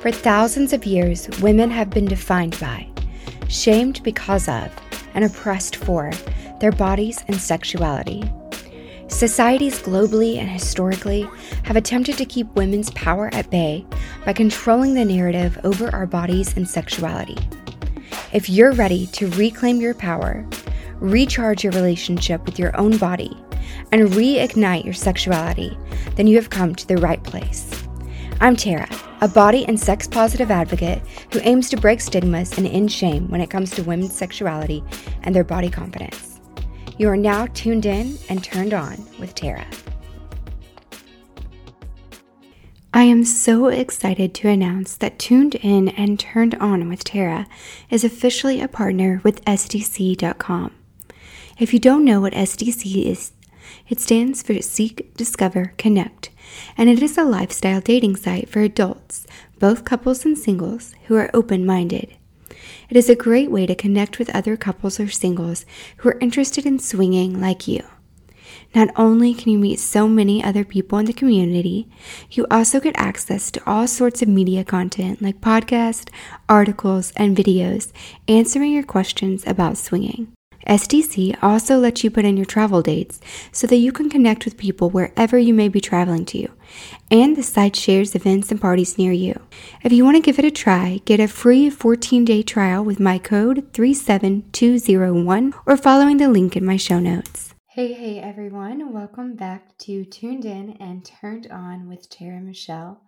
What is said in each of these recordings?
For thousands of years, women have been defined by, shamed because of, and oppressed for their bodies and sexuality. Societies globally and historically have attempted to keep women's power at bay by controlling the narrative over our bodies and sexuality. If you're ready to reclaim your power, recharge your relationship with your own body, and reignite your sexuality, then you have come to the right place. I'm Tara, a body and sex positive advocate who aims to break stigmas and end shame when it comes to women's sexuality and their body confidence. You are now tuned in and turned on with Tara. I am so excited to announce that Tuned In and Turned On with Tara is officially a partner with SDC.com. If you don't know what SDC is, it stands for Seek, Discover, Connect, and it is a lifestyle dating site for adults, both couples and singles, who are open minded. It is a great way to connect with other couples or singles who are interested in swinging like you. Not only can you meet so many other people in the community, you also get access to all sorts of media content like podcasts, articles, and videos answering your questions about swinging. SDC also lets you put in your travel dates so that you can connect with people wherever you may be traveling to. And the site shares events and parties near you. If you want to give it a try, get a free 14 day trial with my code 37201 or following the link in my show notes. Hey, hey everyone, welcome back to Tuned In and Turned On with Tara Michelle.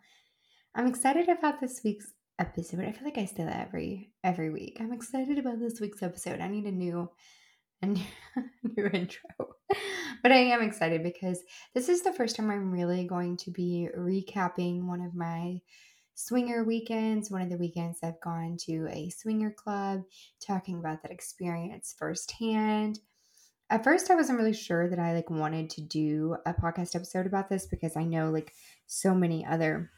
I'm excited about this week's episode. I feel like I say that every every week. I'm excited about this week's episode. I need a new a new, new intro. But I am excited because this is the first time I'm really going to be recapping one of my swinger weekends, one of the weekends I've gone to a swinger club, talking about that experience firsthand. At first I wasn't really sure that I like wanted to do a podcast episode about this because I know like so many other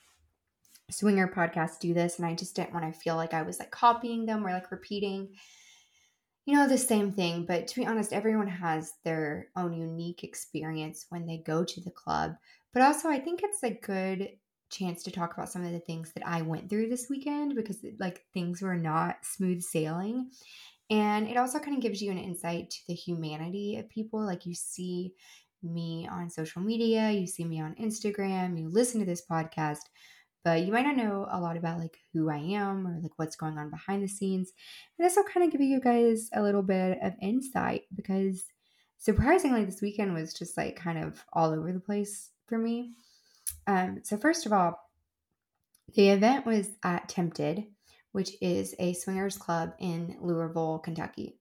swinger podcasts do this and I just didn't want to feel like I was like copying them or like repeating you know, the same thing. But to be honest, everyone has their own unique experience when they go to the club. But also, I think it's a good chance to talk about some of the things that I went through this weekend because, like, things were not smooth sailing. And it also kind of gives you an insight to the humanity of people. Like, you see me on social media, you see me on Instagram, you listen to this podcast but you might not know a lot about like who I am or like what's going on behind the scenes. And this will kind of give you guys a little bit of insight because surprisingly, this weekend was just like kind of all over the place for me. Um, so, first of all, the event was at Tempted, which is a swingers club in Louisville, Kentucky.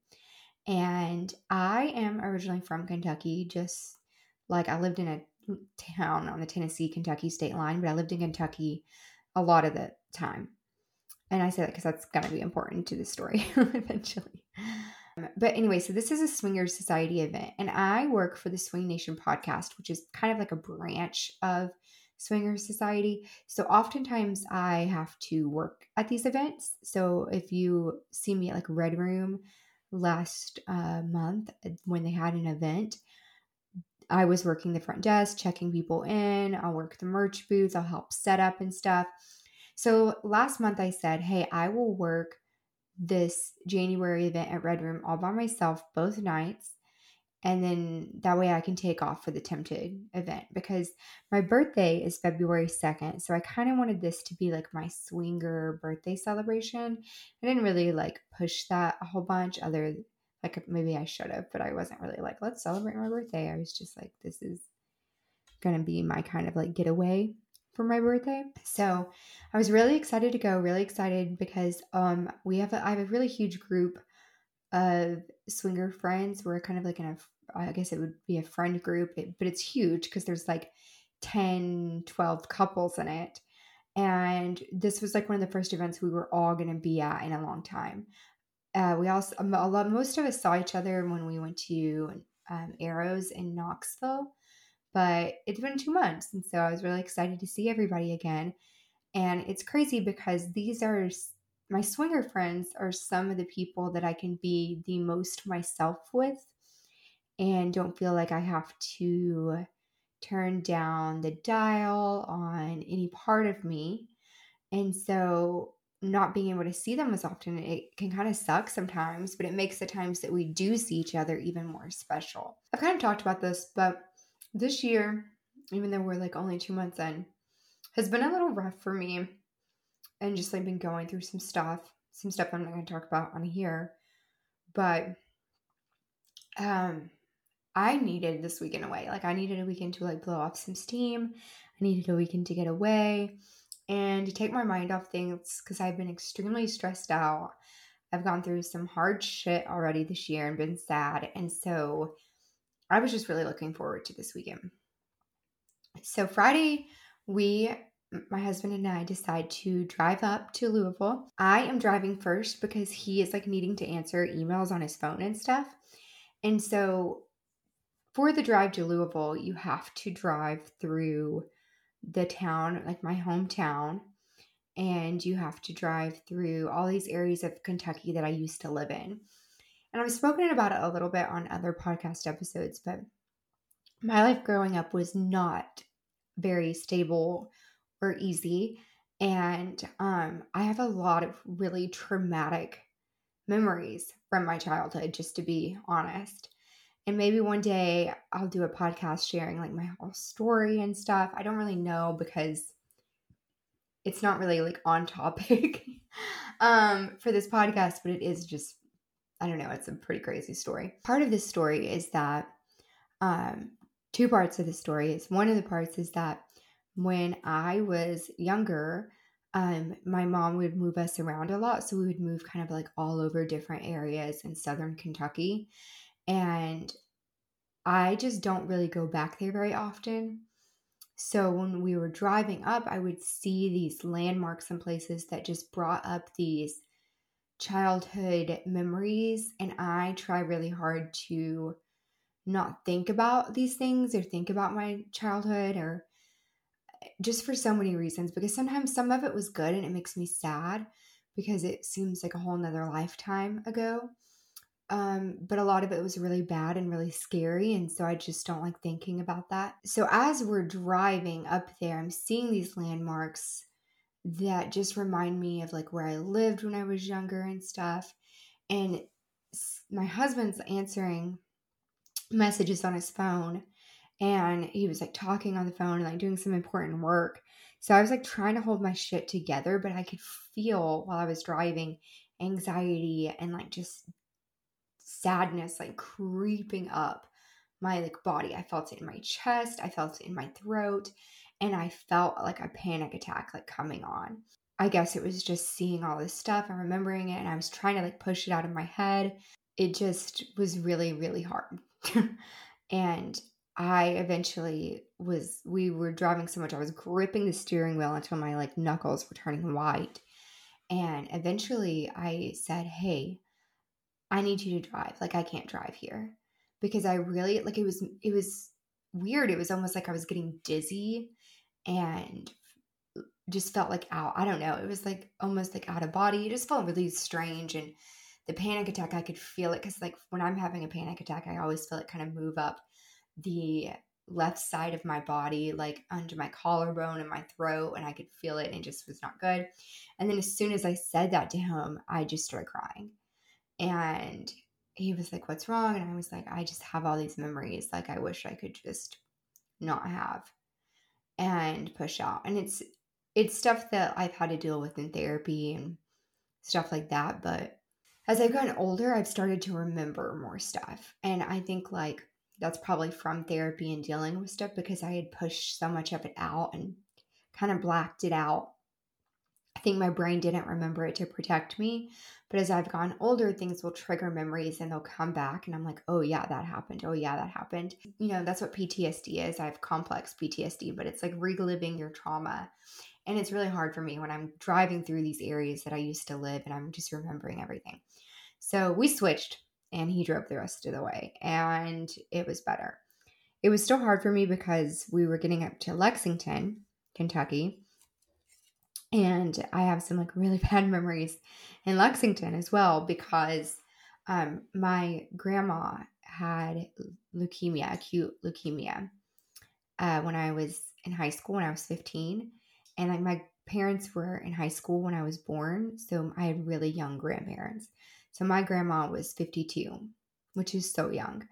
And I am originally from Kentucky, just like I lived in a town on the Tennessee Kentucky state line, but I lived in Kentucky a lot of the time. And I say that because that's going to be important to the story eventually. But anyway, so this is a Swingers Society event, and I work for the Swing Nation podcast, which is kind of like a branch of Swingers Society. So oftentimes I have to work at these events. So if you see me at like Red Room last uh, month when they had an event, I was working the front desk, checking people in. I'll work the merch booths, I'll help set up and stuff. So last month I said, hey, I will work this January event at Red Room all by myself both nights. And then that way I can take off for the Tempted event because my birthday is February 2nd. So I kind of wanted this to be like my swinger birthday celebration. I didn't really like push that a whole bunch other like maybe I should have, but I wasn't really like, let's celebrate my birthday. I was just like, this is going to be my kind of like getaway for my birthday. So I was really excited to go, really excited because um we have a, I have a really huge group of swinger friends. We're kind of like in a I guess it would be a friend group, but it's huge because there's like 10, 12 couples in it. And this was like one of the first events we were all going to be at in a long time uh, we also um, a lot most of us saw each other when we went to um, Arrows in Knoxville, but it's been two months, and so I was really excited to see everybody again. And it's crazy because these are my swinger friends are some of the people that I can be the most myself with, and don't feel like I have to turn down the dial on any part of me And so not being able to see them as often, it can kind of suck sometimes, but it makes the times that we do see each other even more special. I've kind of talked about this, but this year, even though we're like only two months in, has been a little rough for me and just like been going through some stuff, some stuff I'm not going to talk about on here. But um I needed this weekend away. Like I needed a weekend to like blow off some steam. I needed a weekend to get away and to take my mind off things because I've been extremely stressed out. I've gone through some hard shit already this year and been sad. And so I was just really looking forward to this weekend. So Friday, we, my husband and I, decide to drive up to Louisville. I am driving first because he is like needing to answer emails on his phone and stuff. And so for the drive to Louisville, you have to drive through the town, like my hometown, and you have to drive through all these areas of Kentucky that I used to live in. And I've spoken about it a little bit on other podcast episodes, but my life growing up was not very stable or easy. And um, I have a lot of really traumatic memories from my childhood, just to be honest. And maybe one day I'll do a podcast sharing like my whole story and stuff. I don't really know because it's not really like on topic um, for this podcast, but it is just, I don't know, it's a pretty crazy story. Part of this story is that um, two parts of the story is one of the parts is that when I was younger, um, my mom would move us around a lot. So we would move kind of like all over different areas in southern Kentucky. And I just don't really go back there very often. So when we were driving up, I would see these landmarks and places that just brought up these childhood memories. And I try really hard to not think about these things or think about my childhood or eh, just for so many reasons because sometimes some of it was good and it makes me sad because it seems like a whole nother lifetime ago. Um, but a lot of it was really bad and really scary. And so I just don't like thinking about that. So as we're driving up there, I'm seeing these landmarks that just remind me of like where I lived when I was younger and stuff. And my husband's answering messages on his phone and he was like talking on the phone and like doing some important work. So I was like trying to hold my shit together, but I could feel while I was driving anxiety and like just sadness like creeping up my like body. I felt it in my chest, I felt it in my throat, and I felt like a panic attack like coming on. I guess it was just seeing all this stuff and remembering it and I was trying to like push it out of my head. It just was really really hard. and I eventually was we were driving so much I was gripping the steering wheel until my like knuckles were turning white. And eventually I said, "Hey, I need you to drive. Like I can't drive here because I really like it was it was weird. It was almost like I was getting dizzy and just felt like out. I don't know. It was like almost like out of body. It just felt really strange and the panic attack I could feel it cuz like when I'm having a panic attack I always feel it kind of move up the left side of my body, like under my collarbone and my throat, and I could feel it, and it just was not good. And then as soon as I said that to him, I just started crying. And he was like, What's wrong? And I was like, I just have all these memories. Like, I wish I could just not have and push out. And it's, it's stuff that I've had to deal with in therapy and stuff like that. But as I've gotten older, I've started to remember more stuff. And I think like that's probably from therapy and dealing with stuff because I had pushed so much of it out and kind of blacked it out think my brain didn't remember it to protect me. But as I've gotten older, things will trigger memories and they'll come back. And I'm like, oh, yeah, that happened. Oh, yeah, that happened. You know, that's what PTSD is. I have complex PTSD, but it's like reliving your trauma. And it's really hard for me when I'm driving through these areas that I used to live and I'm just remembering everything. So we switched and he drove the rest of the way and it was better. It was still hard for me because we were getting up to Lexington, Kentucky and I have some like really bad memories in Lexington as well because um, my grandma had leukemia, acute leukemia, uh, when I was in high school when I was 15. And like my parents were in high school when I was born, so I had really young grandparents. So my grandma was 52, which is so young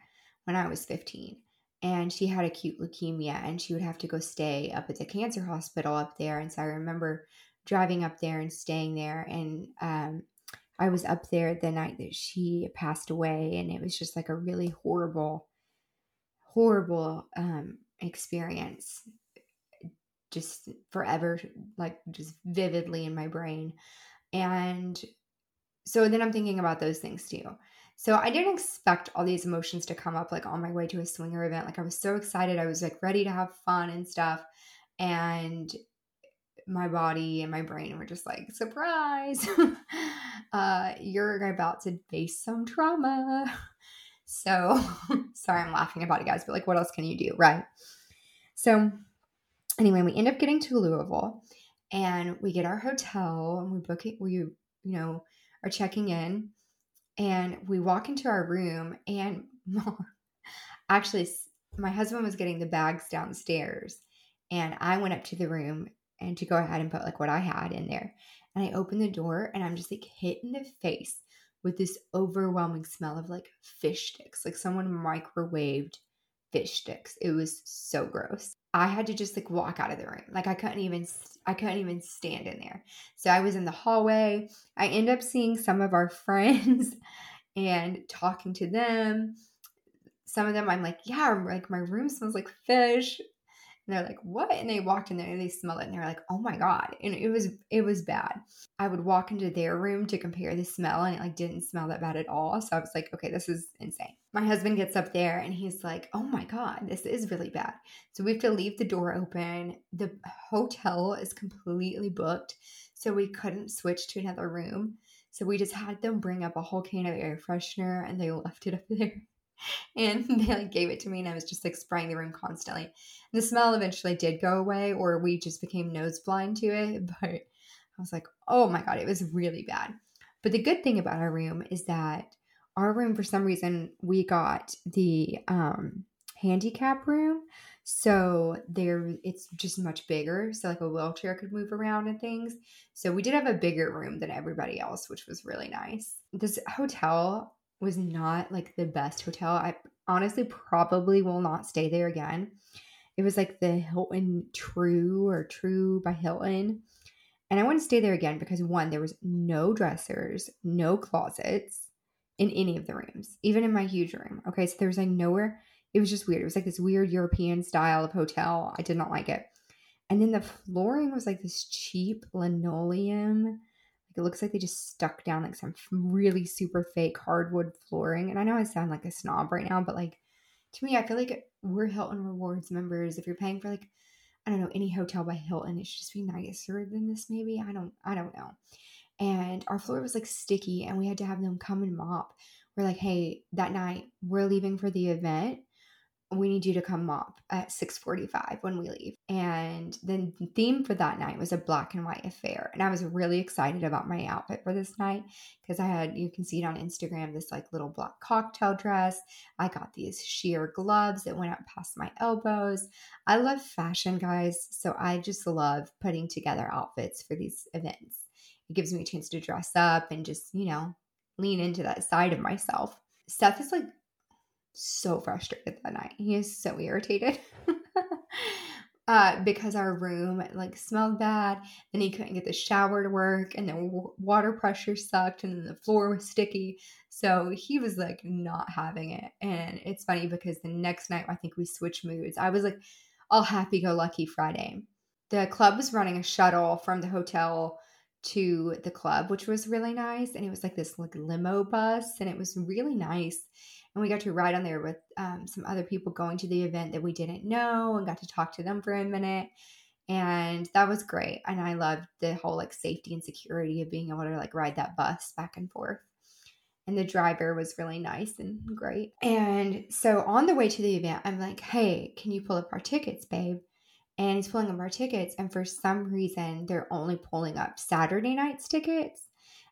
when I was 15. And she had acute leukemia and she would have to go stay up at the cancer hospital up there. And so I remember driving up there and staying there. And um, I was up there the night that she passed away. And it was just like a really horrible, horrible um, experience. Just forever, like just vividly in my brain. And so then I'm thinking about those things too. So I didn't expect all these emotions to come up like on my way to a swinger event. Like I was so excited. I was like ready to have fun and stuff. And my body and my brain were just like, surprise, uh, you're about to face some trauma. So sorry, I'm laughing about it, guys, but like, what else can you do? Right. So anyway, we end up getting to Louisville and we get our hotel and we book it. We, you know, are checking in and we walk into our room and actually my husband was getting the bags downstairs and i went up to the room and to go ahead and put like what i had in there. And i opened the door and i'm just like hit in the face with this overwhelming smell of like fish sticks like someone microwaved fish sticks. It was so gross. I had to just like walk out of the room. Like i couldn't even i couldn't even stand in there. So i was in the hallway. I end up seeing some of our friends and talking to them. Some of them i'm like yeah like my room smells like fish and they're like, what? And they walked in there and they smelled it and they're like, oh my God. And it was, it was bad. I would walk into their room to compare the smell and it like didn't smell that bad at all. So I was like, okay, this is insane. My husband gets up there and he's like, oh my God, this is really bad. So we have to leave the door open. The hotel is completely booked. So we couldn't switch to another room. So we just had them bring up a whole can of air freshener and they left it up there and they like gave it to me and I was just like spraying the room constantly. And the smell eventually did go away or we just became nose blind to it, but I was like, "Oh my god, it was really bad." But the good thing about our room is that our room for some reason we got the um handicap room. So there it's just much bigger. So like a wheelchair could move around and things. So we did have a bigger room than everybody else, which was really nice. This hotel was not like the best hotel. I honestly probably will not stay there again. It was like the Hilton True or True by Hilton. And I wouldn't stay there again because one, there was no dressers, no closets in any of the rooms, even in my huge room. Okay, so there was like nowhere. It was just weird. It was like this weird European style of hotel. I did not like it. And then the flooring was like this cheap linoleum it looks like they just stuck down like some really super fake hardwood flooring. And I know I sound like a snob right now, but like to me, I feel like we're Hilton Rewards members. If you're paying for like, I don't know, any hotel by Hilton, it should just be nicer than this, maybe. I don't, I don't know. And our floor was like sticky, and we had to have them come and mop. We're like, hey, that night we're leaving for the event we need you to come mop at 6:45 when we leave. And the theme for that night was a black and white affair. And I was really excited about my outfit for this night because I had you can see it on Instagram this like little black cocktail dress. I got these sheer gloves that went up past my elbows. I love fashion, guys, so I just love putting together outfits for these events. It gives me a chance to dress up and just, you know, lean into that side of myself. Seth is like so frustrated that night. He is so irritated. uh, because our room like smelled bad, and he couldn't get the shower to work, and the w- water pressure sucked, and then the floor was sticky. So he was like not having it. And it's funny because the next night I think we switched moods. I was like all happy go lucky Friday. The club was running a shuttle from the hotel to the club, which was really nice. And it was like this like limo bus, and it was really nice and we got to ride on there with um, some other people going to the event that we didn't know and got to talk to them for a minute. And that was great. And i loved the whole like safety and security of being able to like ride that bus back and forth. And the driver was really nice and great. And so on the way to the event i'm like hey can you pull up our tickets babe? And he's pulling up our tickets. And for some reason they're only pulling up saturday night's tickets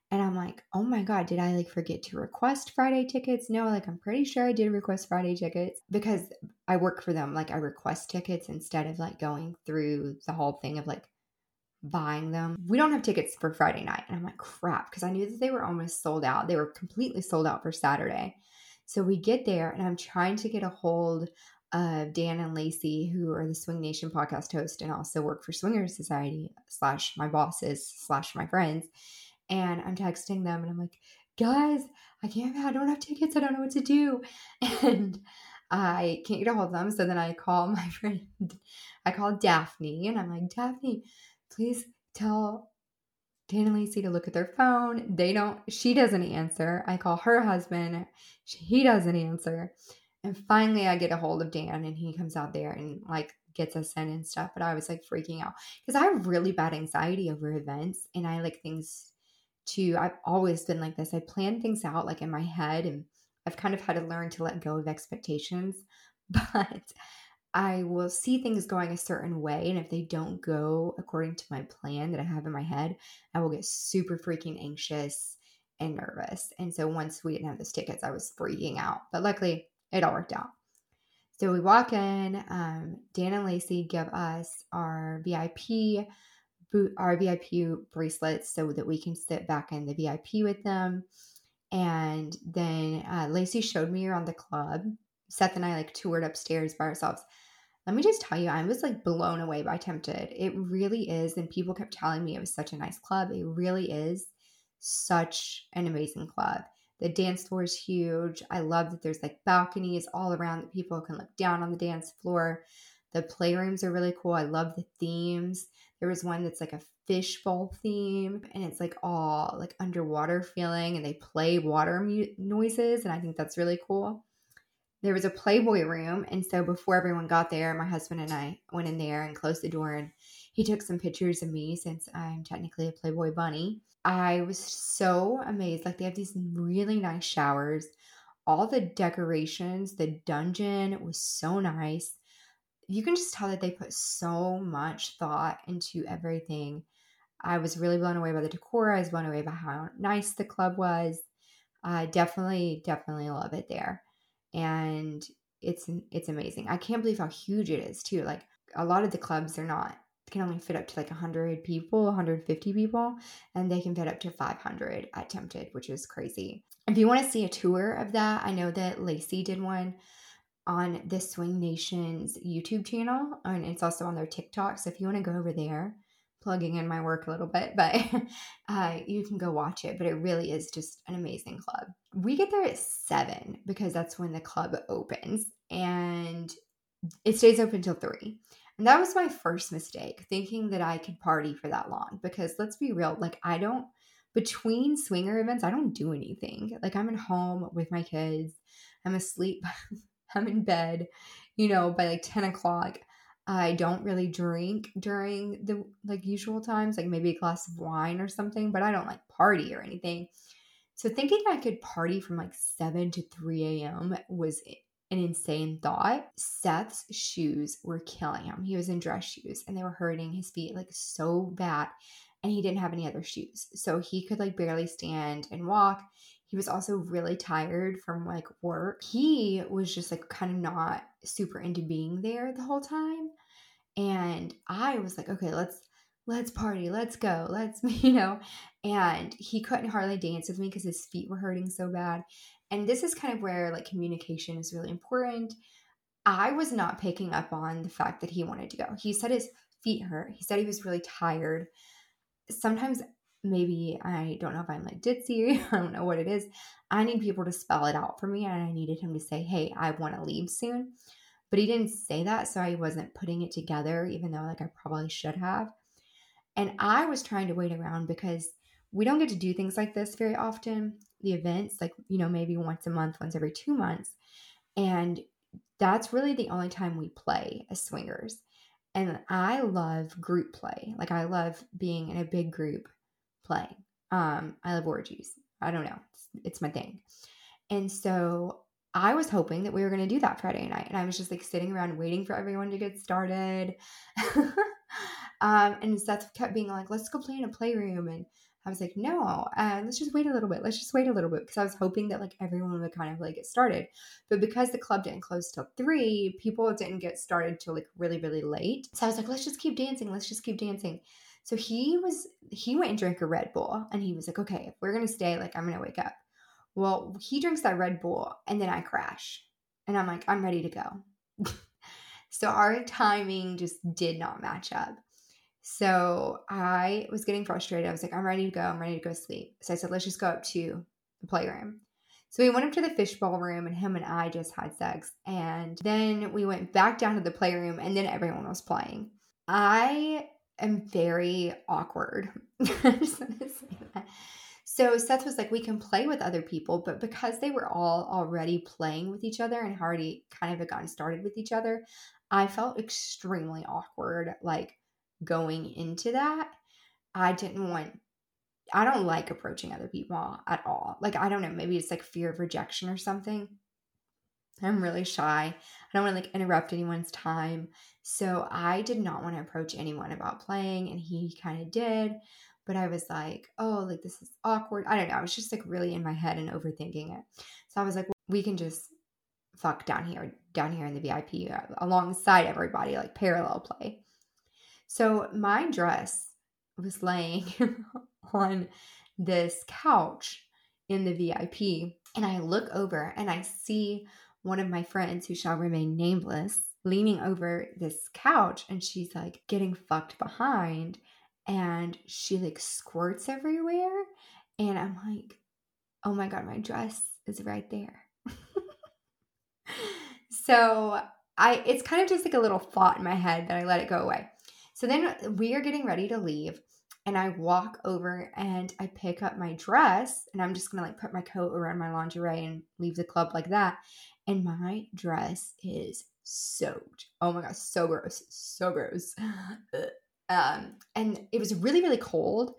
and I'm like, oh my God, did I like forget to request Friday tickets? No, like I'm pretty sure I did request Friday tickets because I work for them. Like I request tickets instead of like going through the whole thing of like buying them. We don't have tickets for Friday night. And I'm like, crap, because I knew that they were almost sold out. They were completely sold out for Saturday. So we get there and I'm trying to get a hold of Dan and Lacey, who are the Swing Nation podcast host and also work for Swingers Society slash my bosses slash my friends. And I'm texting them and I'm like, guys, I can't, I don't have tickets. I don't know what to do. And I can't get a hold of them. So then I call my friend, I call Daphne and I'm like, Daphne, please tell Dan and Lacey to look at their phone. They don't, she doesn't answer. I call her husband, he doesn't answer. And finally, I get a hold of Dan and he comes out there and like gets us in and stuff. But I was like freaking out because I have really bad anxiety over events and I like things to, I've always been like this. I plan things out like in my head and I've kind of had to learn to let go of expectations. But I will see things going a certain way. And if they don't go according to my plan that I have in my head, I will get super freaking anxious and nervous. And so once we didn't have those tickets, I was freaking out. But luckily, it all worked out. So we walk in. Um, Dan and Lacey give us our VIP our VIP bracelets so that we can sit back in the VIP with them. And then uh, Lacey showed me around the club. Seth and I like toured upstairs by ourselves. Let me just tell you, I was like blown away by Tempted. It really is. And people kept telling me it was such a nice club. It really is such an amazing club. The dance floor is huge. I love that there's like balconies all around that people can look down on the dance floor. The playrooms are really cool. I love the themes. There was one that's like a fishbowl theme and it's like all like underwater feeling and they play water mu- noises and I think that's really cool. There was a Playboy room and so before everyone got there, my husband and I went in there and closed the door and he took some pictures of me since I'm technically a Playboy bunny. I was so amazed. Like they have these really nice showers. All the decorations, the dungeon was so nice. You can just tell that they put so much thought into everything. I was really blown away by the decor. I was blown away by how nice the club was. I definitely, definitely love it there. And it's it's amazing. I can't believe how huge it is too. Like a lot of the clubs are not can only fit up to like 100 people, 150 people, and they can fit up to 500 at Tempted, which is crazy. If you want to see a tour of that, I know that Lacey did one on the Swing Nations YouTube channel, and it's also on their TikTok. So if you want to go over there, plugging in my work a little bit, but uh, you can go watch it. But it really is just an amazing club. We get there at seven because that's when the club opens, and it stays open till three. And that was my first mistake, thinking that I could party for that long. Because let's be real, like, I don't, between swinger events, I don't do anything. Like, I'm at home with my kids, I'm asleep, I'm in bed, you know, by like 10 o'clock. I don't really drink during the like usual times, like maybe a glass of wine or something, but I don't like party or anything. So thinking I could party from like 7 to 3 a.m. was an insane thought. Seth's shoes were killing him. He was in dress shoes and they were hurting his feet like so bad. And he didn't have any other shoes. So he could like barely stand and walk. He was also really tired from like work. He was just like kind of not super into being there the whole time. And I was like, okay, let's let's party, let's go, let's, you know. And he couldn't hardly dance with me because his feet were hurting so bad. And this is kind of where like communication is really important. I was not picking up on the fact that he wanted to go. He said his feet hurt. He said he was really tired. Sometimes maybe I don't know if I'm like ditzy, I don't know what it is. I need people to spell it out for me and I needed him to say, "Hey, I want to leave soon." But he didn't say that, so I wasn't putting it together even though like I probably should have. And I was trying to wait around because we don't get to do things like this very often the events, like, you know, maybe once a month, once every two months. And that's really the only time we play as swingers. And I love group play. Like I love being in a big group playing. Um, I love orgies. I don't know. It's, it's my thing. And so I was hoping that we were going to do that Friday night. And I was just like sitting around waiting for everyone to get started. um, and Seth kept being like, let's go play in a playroom. And I was like, no, uh, let's just wait a little bit. Let's just wait a little bit because I was hoping that like everyone would kind of like get started. But because the club didn't close till three, people didn't get started till like really, really late. So I was like, let's just keep dancing. Let's just keep dancing. So he was he went and drank a Red Bull and he was like, okay, if we're gonna stay, like I'm gonna wake up. Well, he drinks that Red Bull and then I crash. And I'm like, I'm ready to go. so our timing just did not match up. So I was getting frustrated. I was like, I'm ready to go. I'm ready to go sleep. So I said, let's just go up to the playroom. So we went up to the fishbowl room and him and I just had sex. And then we went back down to the playroom and then everyone was playing. I am very awkward. so Seth was like, we can play with other people, but because they were all already playing with each other and already kind of had gotten started with each other, I felt extremely awkward like going into that. I didn't want I don't like approaching other people at all. Like, I don't know, maybe it's like fear of rejection or something. I'm really shy. I don't want to like interrupt anyone's time. So I did not want to approach anyone about playing, and he kind of did. But I was like, oh, like this is awkward. I don't know. I was just like really in my head and overthinking it. So I was like, well, we can just fuck down here, down here in the VIP uh, alongside everybody, like parallel play. So my dress was laying on this couch in the VIP. And I look over and I see one of my friends who shall remain nameless leaning over this couch and she's like getting fucked behind and she like squirts everywhere. And I'm like, oh my God, my dress is right there. so I it's kind of just like a little thought in my head that I let it go away. So then we are getting ready to leave and I walk over and I pick up my dress and I'm just gonna like put my coat around my lingerie and leave the club like that. And my dress is soaked. Oh my gosh, so gross, so gross. um, and it was really, really cold.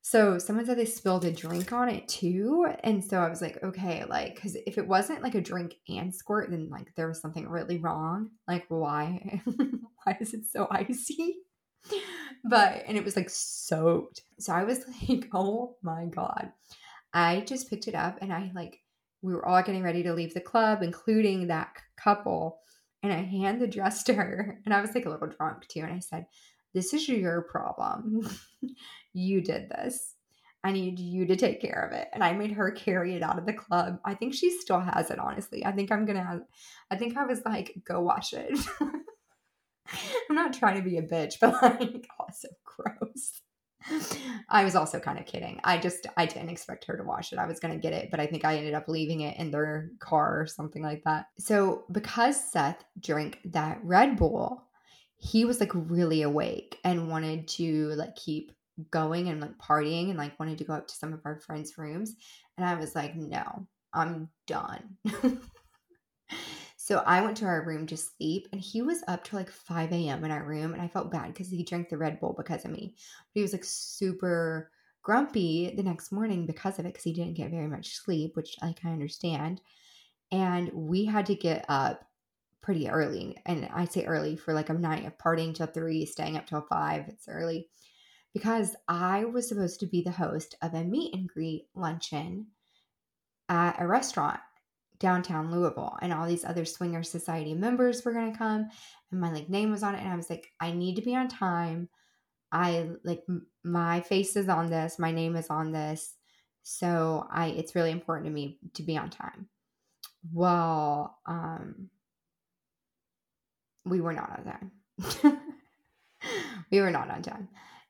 So someone said they spilled a drink on it too. And so I was like, okay, like, because if it wasn't like a drink and squirt, then like there was something really wrong. Like, why? why is it so icy? but and it was like soaked. So I was like, oh my God. I just picked it up and I like we were all getting ready to leave the club, including that couple. And I hand the dress to her. And I was like a little drunk too. And I said, This is your problem. you did this. I need you to take care of it. And I made her carry it out of the club. I think she still has it, honestly. I think I'm going to, I think I was like, go wash it. I'm not trying to be a bitch, but like, oh, also gross. I was also kind of kidding. I just I didn't expect her to wash it. I was gonna get it, but I think I ended up leaving it in their car or something like that. So because Seth drank that Red Bull, he was like really awake and wanted to like keep going and like partying and like wanted to go up to some of our friends' rooms. And I was like, no, I'm done. So I went to our room to sleep and he was up till like 5 a.m. in our room. And I felt bad because he drank the Red Bull because of me. But he was like super grumpy the next morning because of it because he didn't get very much sleep, which like I understand. And we had to get up pretty early. And I say early for like a night of partying till three, staying up till five. It's early because I was supposed to be the host of a meet and greet luncheon at a restaurant downtown Louisville and all these other swinger society members were going to come and my like name was on it and I was like I need to be on time. I like m- my face is on this, my name is on this. So I it's really important to me to be on time. Well, um we were not on time. we were not on time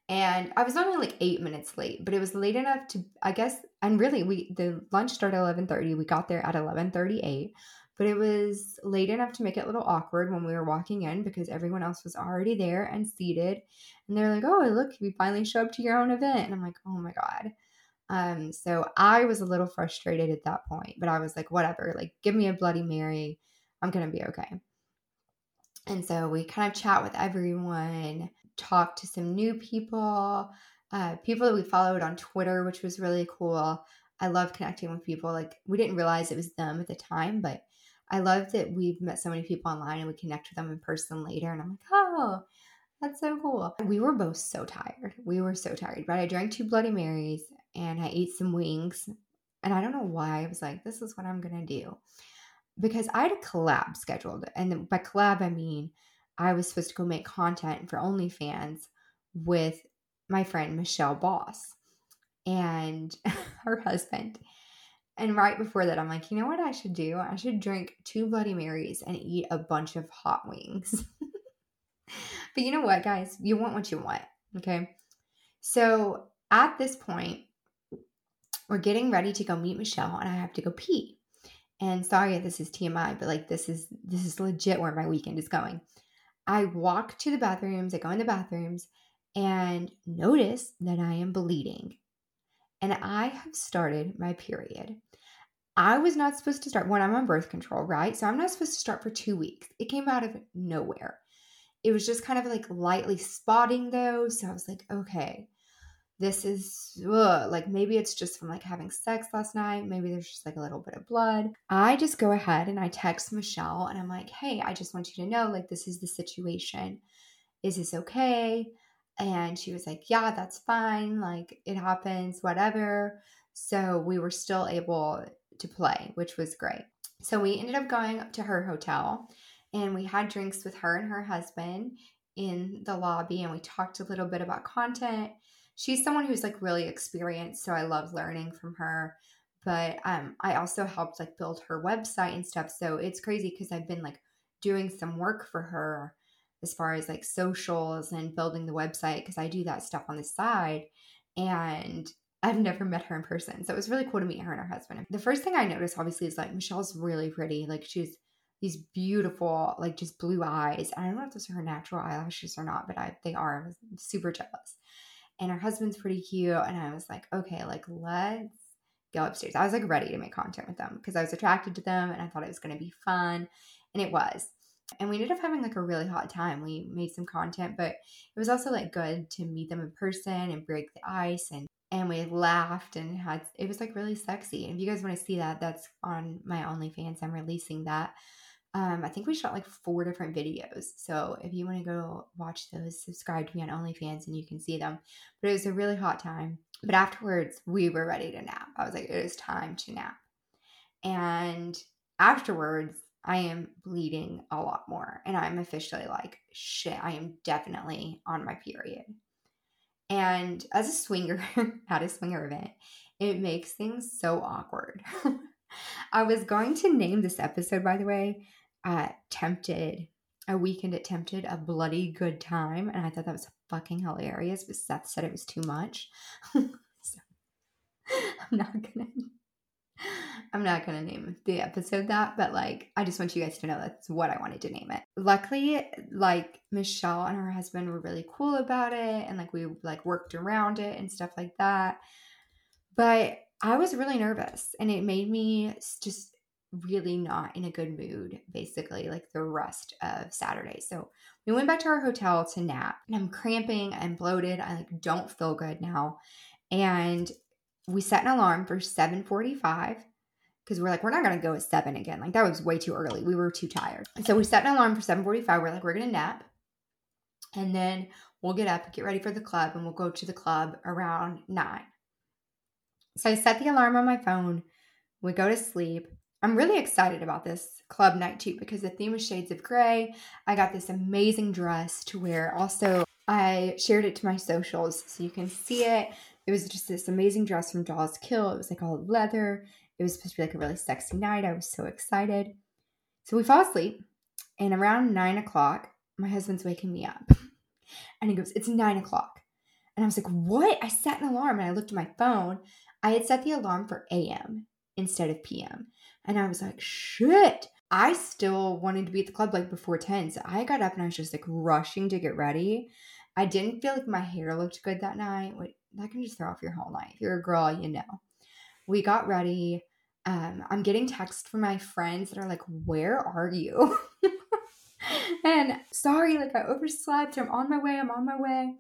and I was only like eight minutes late, but it was late enough to I guess and really we the lunch started at eleven thirty. We got there at eleven thirty eight, but it was late enough to make it a little awkward when we were walking in because everyone else was already there and seated, and they're like, "Oh, look, you finally show up to your own event," and I'm like, "Oh my god." Um, so I was a little frustrated at that point, but I was like, whatever, like give me a Bloody Mary. I'm gonna be okay. And so we kind of chat with everyone talk to some new people, uh, people that we followed on Twitter, which was really cool. I love connecting with people. Like we didn't realize it was them at the time, but I love that we've met so many people online and we connect with them in person later. And I'm like, oh, that's so cool. We were both so tired. We were so tired, but I drank two Bloody Marys and I ate some wings. And I don't know why I was like, this is what I'm going to do. Because I had a collab scheduled. And by collab, I mean I was supposed to go make content for OnlyFans with my friend Michelle Boss and her husband. And right before that, I'm like, you know what I should do? I should drink two Bloody Marys and eat a bunch of hot wings. but you know what, guys? You want what you want. Okay. So at this point, we're getting ready to go meet Michelle, and I have to go pee. And sorry this is TMI, but like this is this is legit where my weekend is going. I walk to the bathrooms, I go in the bathrooms and notice that I am bleeding. And I have started my period. I was not supposed to start when I'm on birth control, right? So I'm not supposed to start for two weeks. It came out of nowhere. It was just kind of like lightly spotting though. So I was like, okay, this is ugh, like maybe it's just from like having sex last night. Maybe there's just like a little bit of blood. I just go ahead and I text Michelle and I'm like, hey, I just want you to know like this is the situation. Is this okay? And she was like, yeah, that's fine. Like it happens, whatever. So we were still able to play, which was great. So we ended up going up to her hotel and we had drinks with her and her husband in the lobby and we talked a little bit about content she's someone who's like really experienced, so I love learning from her. But um, I also helped like build her website and stuff. So it's crazy because I've been like doing some work for her as far as like socials and building the website because I do that stuff on the side. And I've never met her in person. So it was really cool to meet her and her husband. The first thing I noticed, obviously, is like Michelle's really pretty. Like she's these beautiful, like just blue eyes. I don't know if those are her natural eyelashes or not, but I, they are. I was super jealous and her husband's pretty cute. And I was like, okay, like let's go upstairs. I was like ready to make content with them because I was attracted to them and I thought it was going to be fun. And it was. And we ended up having like a really hot time. We made some content, but it was also like good to meet them in person and break the ice and and we laughed and had it was like really sexy. And if you guys want to see that, that's on my OnlyFans. I'm releasing that. Um, I think we shot like four different videos. So if you want to go watch those, subscribe to me on OnlyFans and you can see them. But it was a really hot time. But afterwards, we were ready to nap. I was like, it is time to nap. And afterwards, I am bleeding a lot more. And I'm officially like, shit, I am definitely on my period. And as a swinger at a swinger event, it makes things so awkward. I was going to name this episode, by the way, uh, Tempted, a weekend at Tempted, a bloody good time. And I thought that was fucking hilarious, but Seth said it was too much. so I'm not gonna. I'm not gonna name the episode that, but like I just want you guys to know that's what I wanted to name it. Luckily, like Michelle and her husband were really cool about it and like we like worked around it and stuff like that. But I was really nervous and it made me just really not in a good mood basically like the rest of Saturday. So we went back to our hotel to nap and I'm cramping and bloated. I like don't feel good now. And we set an alarm for 7:45 because we're like we're not to go at 7 again. Like that was way too early. We were too tired. And so we set an alarm for 7:45. We're like we're to nap. And then we'll get up, get ready for the club and we'll go to the club around 9. So I set the alarm on my phone. We go to sleep. I'm really excited about this club night too because the theme was shades of gray. I got this amazing dress to wear. Also, I shared it to my socials so you can see it. It was just this amazing dress from Dolls Kill. It was like all leather. It was supposed to be like a really sexy night. I was so excited. So we fall asleep, and around nine o'clock, my husband's waking me up. And he goes, It's nine o'clock. And I was like, What? I set an alarm and I looked at my phone. I had set the alarm for AM instead of PM. And I was like, shit. I still wanted to be at the club like before 10. So I got up and I was just like rushing to get ready. I didn't feel like my hair looked good that night. Wait, that can just throw off your whole night. If you're a girl, you know. We got ready. Um, I'm getting texts from my friends that are like, Where are you? and sorry, like I overslept. I'm on my way. I'm on my way.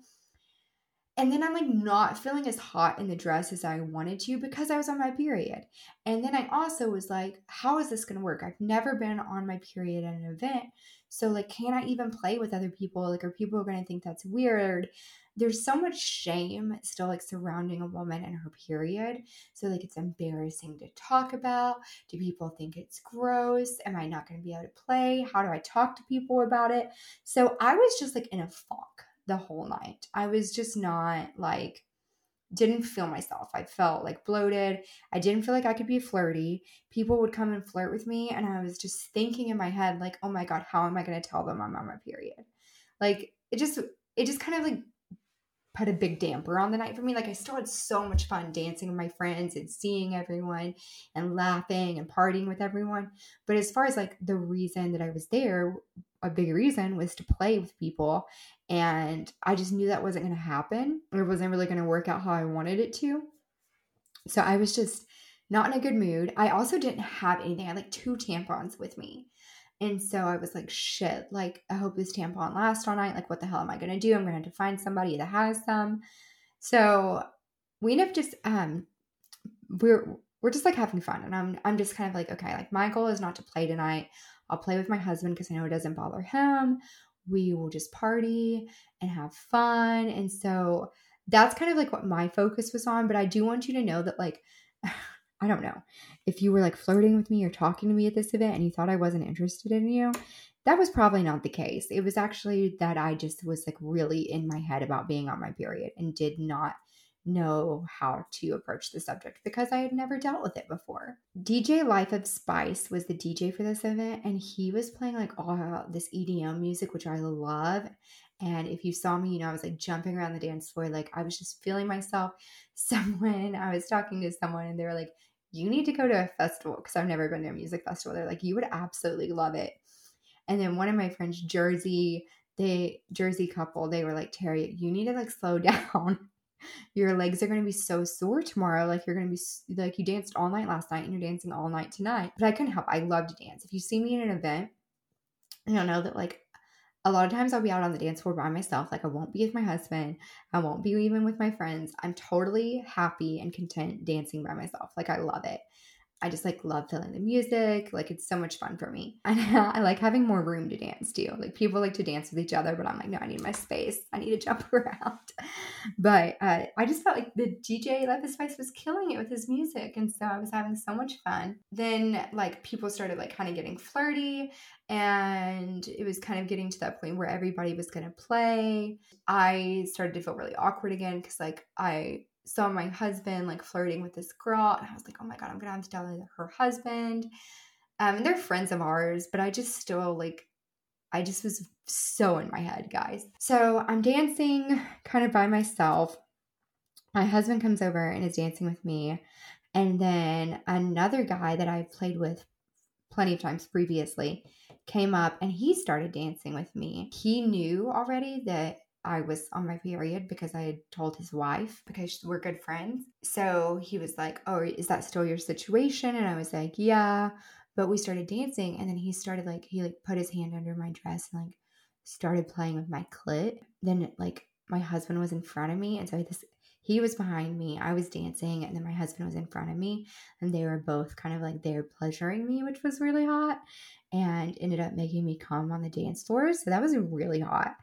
And then I'm like not feeling as hot in the dress as I wanted to because I was on my period. And then I also was like, how is this going to work? I've never been on my period at an event. So, like, can I even play with other people? Like, are people going to think that's weird? There's so much shame still like surrounding a woman and her period. So, like, it's embarrassing to talk about. Do people think it's gross? Am I not going to be able to play? How do I talk to people about it? So, I was just like in a funk the whole night. I was just not like, didn't feel myself. I felt like bloated. I didn't feel like I could be flirty. People would come and flirt with me, and I was just thinking in my head, like, oh my God, how am I going to tell them I'm on my period? Like, it just, it just kind of like put a big damper on the night for me. Like I still had so much fun dancing with my friends and seeing everyone and laughing and partying with everyone. But as far as like the reason that I was there, a big reason was to play with people. And I just knew that wasn't going to happen. It wasn't really going to work out how I wanted it to. So I was just not in a good mood. I also didn't have anything. I had like two tampons with me. And so I was like, shit, like, I hope this tampon lasts all night. Like, what the hell am I going to do? I'm going to have to find somebody that has some. So we end up just, um, we're, we're just like having fun. And I'm, I'm just kind of like, okay, like, my goal is not to play tonight. I'll play with my husband because I know it doesn't bother him. We will just party and have fun. And so that's kind of like what my focus was on. But I do want you to know that, like, I don't know. If you were like flirting with me or talking to me at this event and you thought I wasn't interested in you, that was probably not the case. It was actually that I just was like really in my head about being on my period and did not know how to approach the subject because I had never dealt with it before. DJ Life of Spice was the DJ for this event and he was playing like all this EDM music, which I love. And if you saw me, you know, I was like jumping around the dance floor, like I was just feeling myself. Someone, I was talking to someone and they were like, you need to go to a festival because I've never been to a music festival. They're like, you would absolutely love it. And then one of my friends, Jersey, they Jersey couple, they were like, Tara, you need to like slow down. Your legs are going to be so sore tomorrow. Like you're going to be like you danced all night last night and you're dancing all night tonight. But I couldn't help. I love to dance. If you see me in an event, you'll know that like a lot of times I'll be out on the dance floor by myself. Like I won't be with my husband. I won't be even with my friends. I'm totally happy and content dancing by myself. Like I love it. I just like love feeling the music. Like it's so much fun for me. And I like having more room to dance too. Like people like to dance with each other, but I'm like, no, I need my space. I need to jump around. But uh, I just felt like the DJ of Spice was killing it with his music. And so I was having so much fun. Then like people started like kind of getting flirty and it was kind of getting to that point where everybody was going to play. I started to feel really awkward again because like I saw my husband like flirting with this girl and i was like oh my god i'm gonna have to tell her husband. Um and they're friends of ours but i just still like i just was so in my head guys. So i'm dancing kind of by myself. My husband comes over and is dancing with me and then another guy that i've played with plenty of times previously came up and he started dancing with me. He knew already that I was on my period because I had told his wife because we're good friends. So he was like, Oh, is that still your situation? And I was like, Yeah. But we started dancing and then he started like, he like put his hand under my dress and like started playing with my clit. Then like my husband was in front of me. And so he was behind me. I was dancing and then my husband was in front of me. And they were both kind of like there pleasuring me, which was really hot and ended up making me come on the dance floor. So that was really hot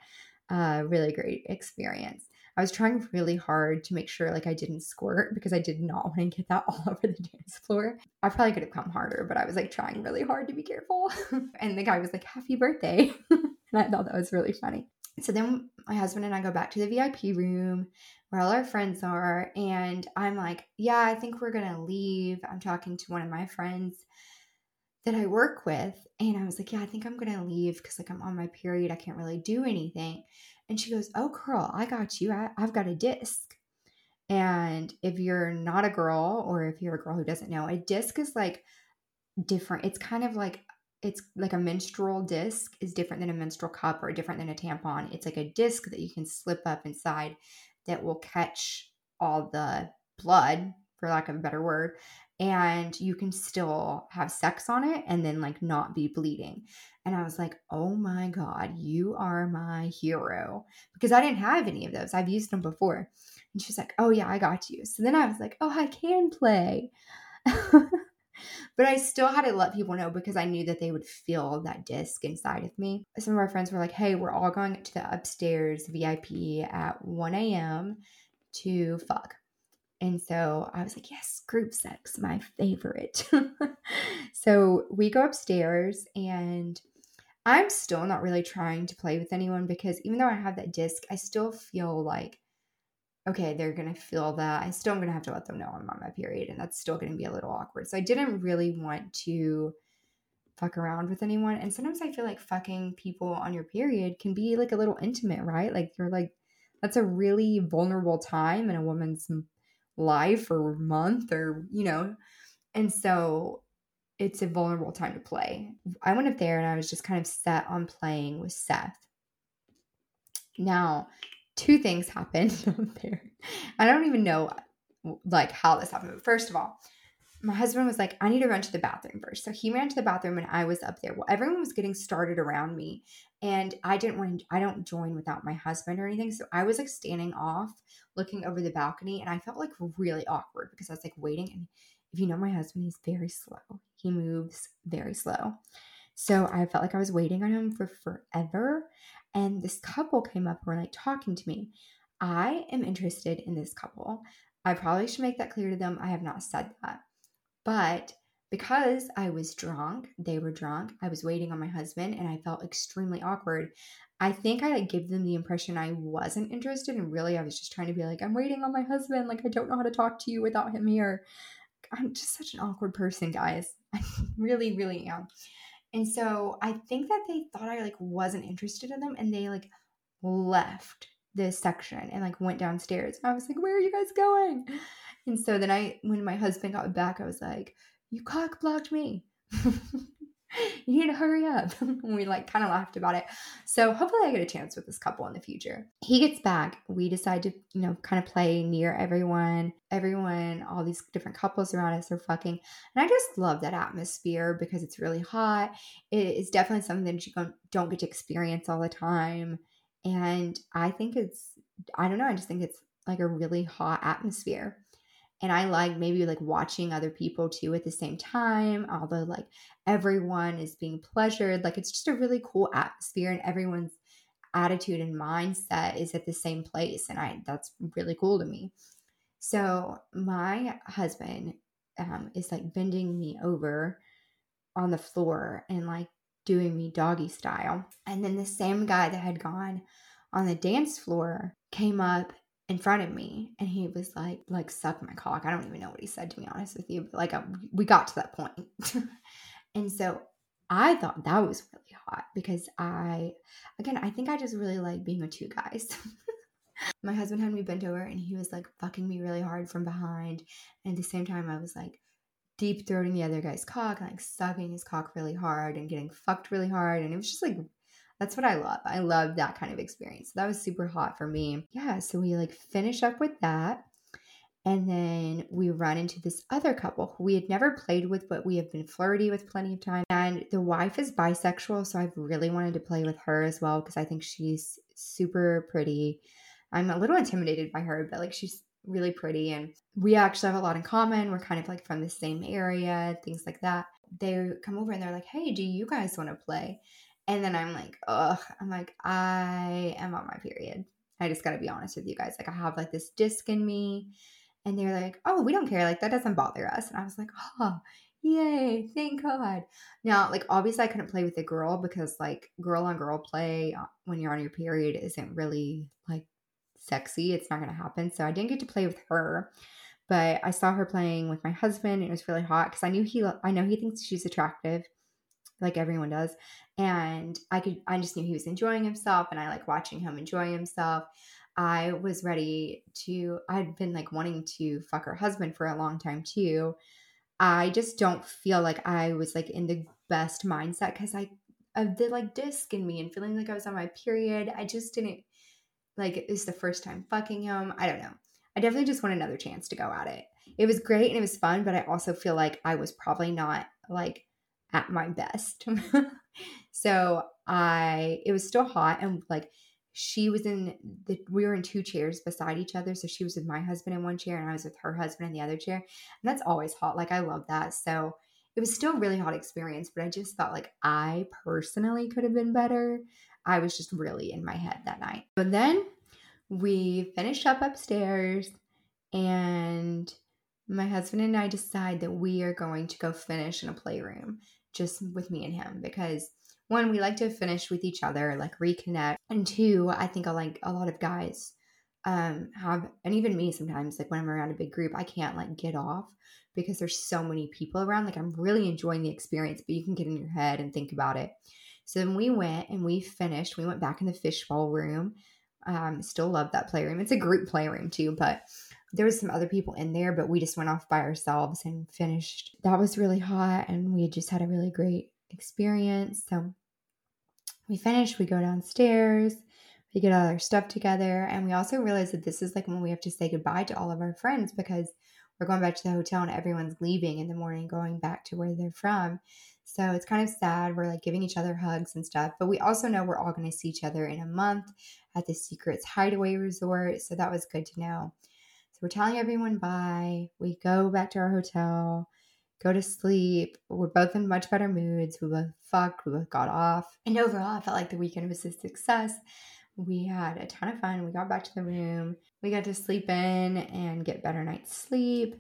uh, really great experience. I was trying really hard to make sure like I didn't squirt because I did not want to get that all over the dance floor. I probably could have come harder, but I was like trying really hard to be careful. and the guy was like, Happy birthday. and I thought that was really funny. So then my husband and I go back to the VIP room where all our friends are. And I'm like, Yeah, I think we're going to leave. I'm talking to one of my friends that I work with. And I was like, yeah, I think I'm going to leave because like I'm on my period. I can't really do anything. And she goes, oh, girl, I got you. I, I've got a disc. And if you're not a girl or if you're a girl who doesn't know, a disc is like different. It's kind of like it's like a menstrual disc is different than a menstrual cup or different than a tampon. It's like a disc that you can slip up inside that will catch all the blood, for lack of a better word, and you can still have sex on it and then like not be bleeding. And I was like, oh my God, you are my hero. Because I didn't have any of those. I've used them before. And she's like, oh yeah, I got you. So then I was like, oh, I can play. but I still had to let people know because I knew that they would feel that disc inside of me. Some of our friends were like, hey, we're all going to the upstairs VIP at 1 a.m. to fuck. And so I was like, yes, group sex, my favorite. so we go upstairs and I'm still not really trying to play with anyone because even though I have that disc, I still feel like okay, they're going to feel that. I still am going to have to let them know I'm on my period, and that's still going to be a little awkward. So I didn't really want to fuck around with anyone. And sometimes I feel like fucking people on your period can be like a little intimate, right? Like you're like, that's a really vulnerable time in a woman's life or month or, you know. And so it's a vulnerable time to play. I went up there and I was just kind of set on playing with Seth. Now, two things happened up there. I don't even know like how this happened. But first of all, my husband was like, I need to run to the bathroom first. So he ran to the bathroom and I was up there. Well, everyone was getting started around me. And I didn't want to, I don't join without my husband or anything. So I was like standing off looking over the balcony and I felt like really awkward because I was like waiting. And if you know my husband, he's very slow. He moves very slow. So I felt like I was waiting on him for forever. And this couple came up and were like talking to me. I am interested in this couple. I probably should make that clear to them. I have not said that. But because I was drunk, they were drunk, I was waiting on my husband and I felt extremely awkward. I think I like gave them the impression I wasn't interested and really I was just trying to be like, I'm waiting on my husband. Like, I don't know how to talk to you without him here. I'm just such an awkward person, guys. I really, really am. And so I think that they thought I like wasn't interested in them and they like left this section and like went downstairs. I was like, where are you guys going? And so then I, when my husband got back, I was like, you cock blocked me. you need to hurry up. we like kind of laughed about it. So hopefully I get a chance with this couple in the future. He gets back. We decide to, you know, kind of play near everyone. Everyone, all these different couples around us are fucking. And I just love that atmosphere because it's really hot. It is definitely something that you don't get to experience all the time. And I think it's, I don't know, I just think it's like a really hot atmosphere and I like maybe like watching other people too at the same time, although like everyone is being pleasured. Like it's just a really cool atmosphere and everyone's attitude and mindset is at the same place. And I that's really cool to me. So my husband um, is like bending me over on the floor and like doing me doggy style. And then the same guy that had gone on the dance floor came up in front of me and he was like like suck my cock. I don't even know what he said to be honest with you but like I, we got to that point. And so i thought that was really hot because i again i think i just really like being with two guys. My husband had me bent over and he was like fucking me really hard from behind. And at the same time i was like deep throating the other guy's cock and like sucking his cock really hard and getting fucked really hard and it was just like that's what I love. I love that kind of experience. So That was super hot for me. Yeah, so we like finish up with that. And then we run into this other couple who we had never played with, but we have been flirty with plenty of time. And the wife is bisexual, so I've really wanted to play with her as well because I think she's super pretty. I'm a little intimidated by her, but like she's really pretty and we actually have a lot in common. We're kind of like from the same area, things like that. They come over and they're like, "Hey, do you guys want to play?" And then I'm like, ugh, I'm like, I am on my period. I just got to be honest with you guys. Like, I have like this disc in me. And they're like, oh, we don't care. Like, that doesn't bother us. And I was like, oh, yay, thank God. Now, like, obviously, I couldn't play with a girl because, like, girl on girl play uh, when you're on your period isn't really like sexy. It's not going to happen. So I didn't get to play with her. But I saw her playing with my husband. And it was really hot because I knew he, I know he thinks she's attractive like everyone does. And I could, I just knew he was enjoying himself and I like watching him enjoy himself. I was ready to, I'd been like wanting to fuck her husband for a long time too. I just don't feel like I was like in the best mindset because I, of the like disc in me and feeling like I was on my period. I just didn't like it's the first time fucking him. I don't know. I definitely just want another chance to go at it. It was great and it was fun, but I also feel like I was probably not like at my best. so I, it was still hot and like she was in the, we were in two chairs beside each other. So she was with my husband in one chair and I was with her husband in the other chair. And that's always hot. Like I love that. So it was still a really hot experience, but I just felt like I personally could have been better. I was just really in my head that night. But then we finished up upstairs and my husband and I decide that we are going to go finish in a playroom just with me and him because one, we like to finish with each other, like reconnect. And two, I think I like a lot of guys um have and even me sometimes like when I'm around a big group, I can't like get off because there's so many people around. Like I'm really enjoying the experience, but you can get in your head and think about it. So then we went and we finished. We went back in the fishbowl room. Um, still love that playroom. It's a group playroom too, but there was some other people in there, but we just went off by ourselves and finished. That was really hot, and we just had a really great experience. So we finished. We go downstairs. We get all our stuff together, and we also realize that this is like when we have to say goodbye to all of our friends because we're going back to the hotel and everyone's leaving in the morning, going back to where they're from. So it's kind of sad. We're like giving each other hugs and stuff, but we also know we're all going to see each other in a month at the Secrets Hideaway Resort. So that was good to know. So we're telling everyone bye. We go back to our hotel, go to sleep. We're both in much better moods. We both fucked. We both got off. And overall, I felt like the weekend was a success. We had a ton of fun. We got back to the room. We got to sleep in and get better night's sleep.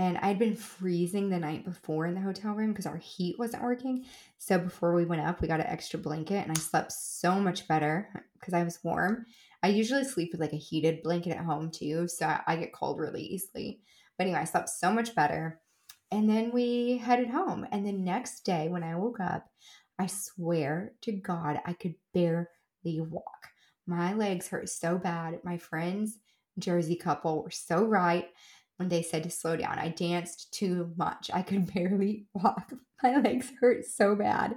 And I'd been freezing the night before in the hotel room because our heat wasn't working. So before we went up, we got an extra blanket and I slept so much better because I was warm. I usually sleep with like a heated blanket at home too. So I get cold really easily. But anyway, I slept so much better. And then we headed home. And the next day when I woke up, I swear to God, I could barely walk. My legs hurt so bad. My friends, Jersey couple, were so right when they said to slow down. I danced too much. I could barely walk. My legs hurt so bad.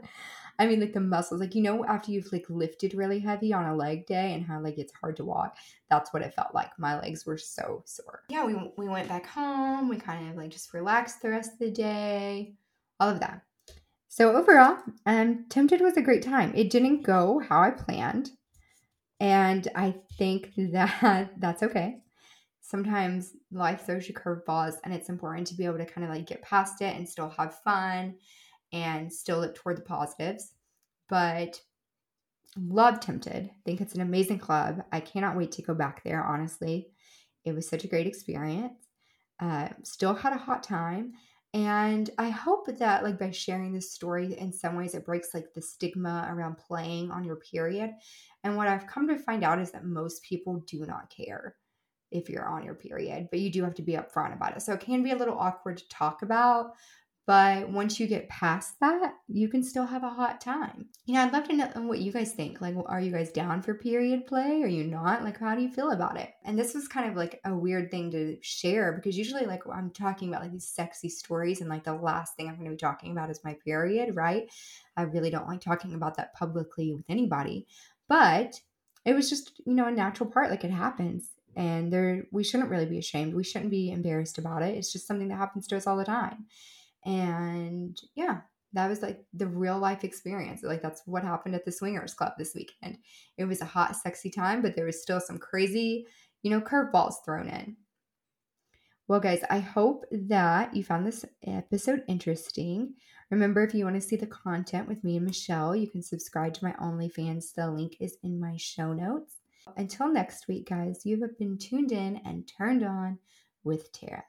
I mean, like the muscles, like, you know, after you've like lifted really heavy on a leg day and how like it's hard to walk, that's what it felt like. My legs were so sore. Yeah, we, we went back home. We kind of like just relaxed the rest of the day, all of that. So overall, um, Tempted was a great time. It didn't go how I planned. And I think that that's okay. Sometimes life throws you curveballs, and it's important to be able to kind of like get past it and still have fun and still look toward the positives. But love Tempted. I think it's an amazing club. I cannot wait to go back there, honestly. It was such a great experience. Uh, still had a hot time. And I hope that, like, by sharing this story, in some ways, it breaks like the stigma around playing on your period. And what I've come to find out is that most people do not care if you're on your period, but you do have to be upfront about it. So it can be a little awkward to talk about, but once you get past that, you can still have a hot time. You know, I'd love to know what you guys think. Like, are you guys down for period play? Are you not? Like, how do you feel about it? And this was kind of like a weird thing to share because usually, like, I'm talking about like these sexy stories, and like the last thing I'm going to be talking about is my period, right? I really don't like talking about that publicly with anybody. But it was just, you know, a natural part. Like, it happens and there we shouldn't really be ashamed we shouldn't be embarrassed about it it's just something that happens to us all the time and yeah, that was like the real life experience. Like that's what happened at the Swingers Club this weekend. It was a hot, sexy time, but there was still some crazy, you know, curveballs thrown in. Well, guys, I hope that you found this episode interesting. Remember, if you want to see the content with me and Michelle, you can subscribe to my OnlyFans. The link is in my show notes. Until next week, guys, you have been tuned in and turned on with Tara.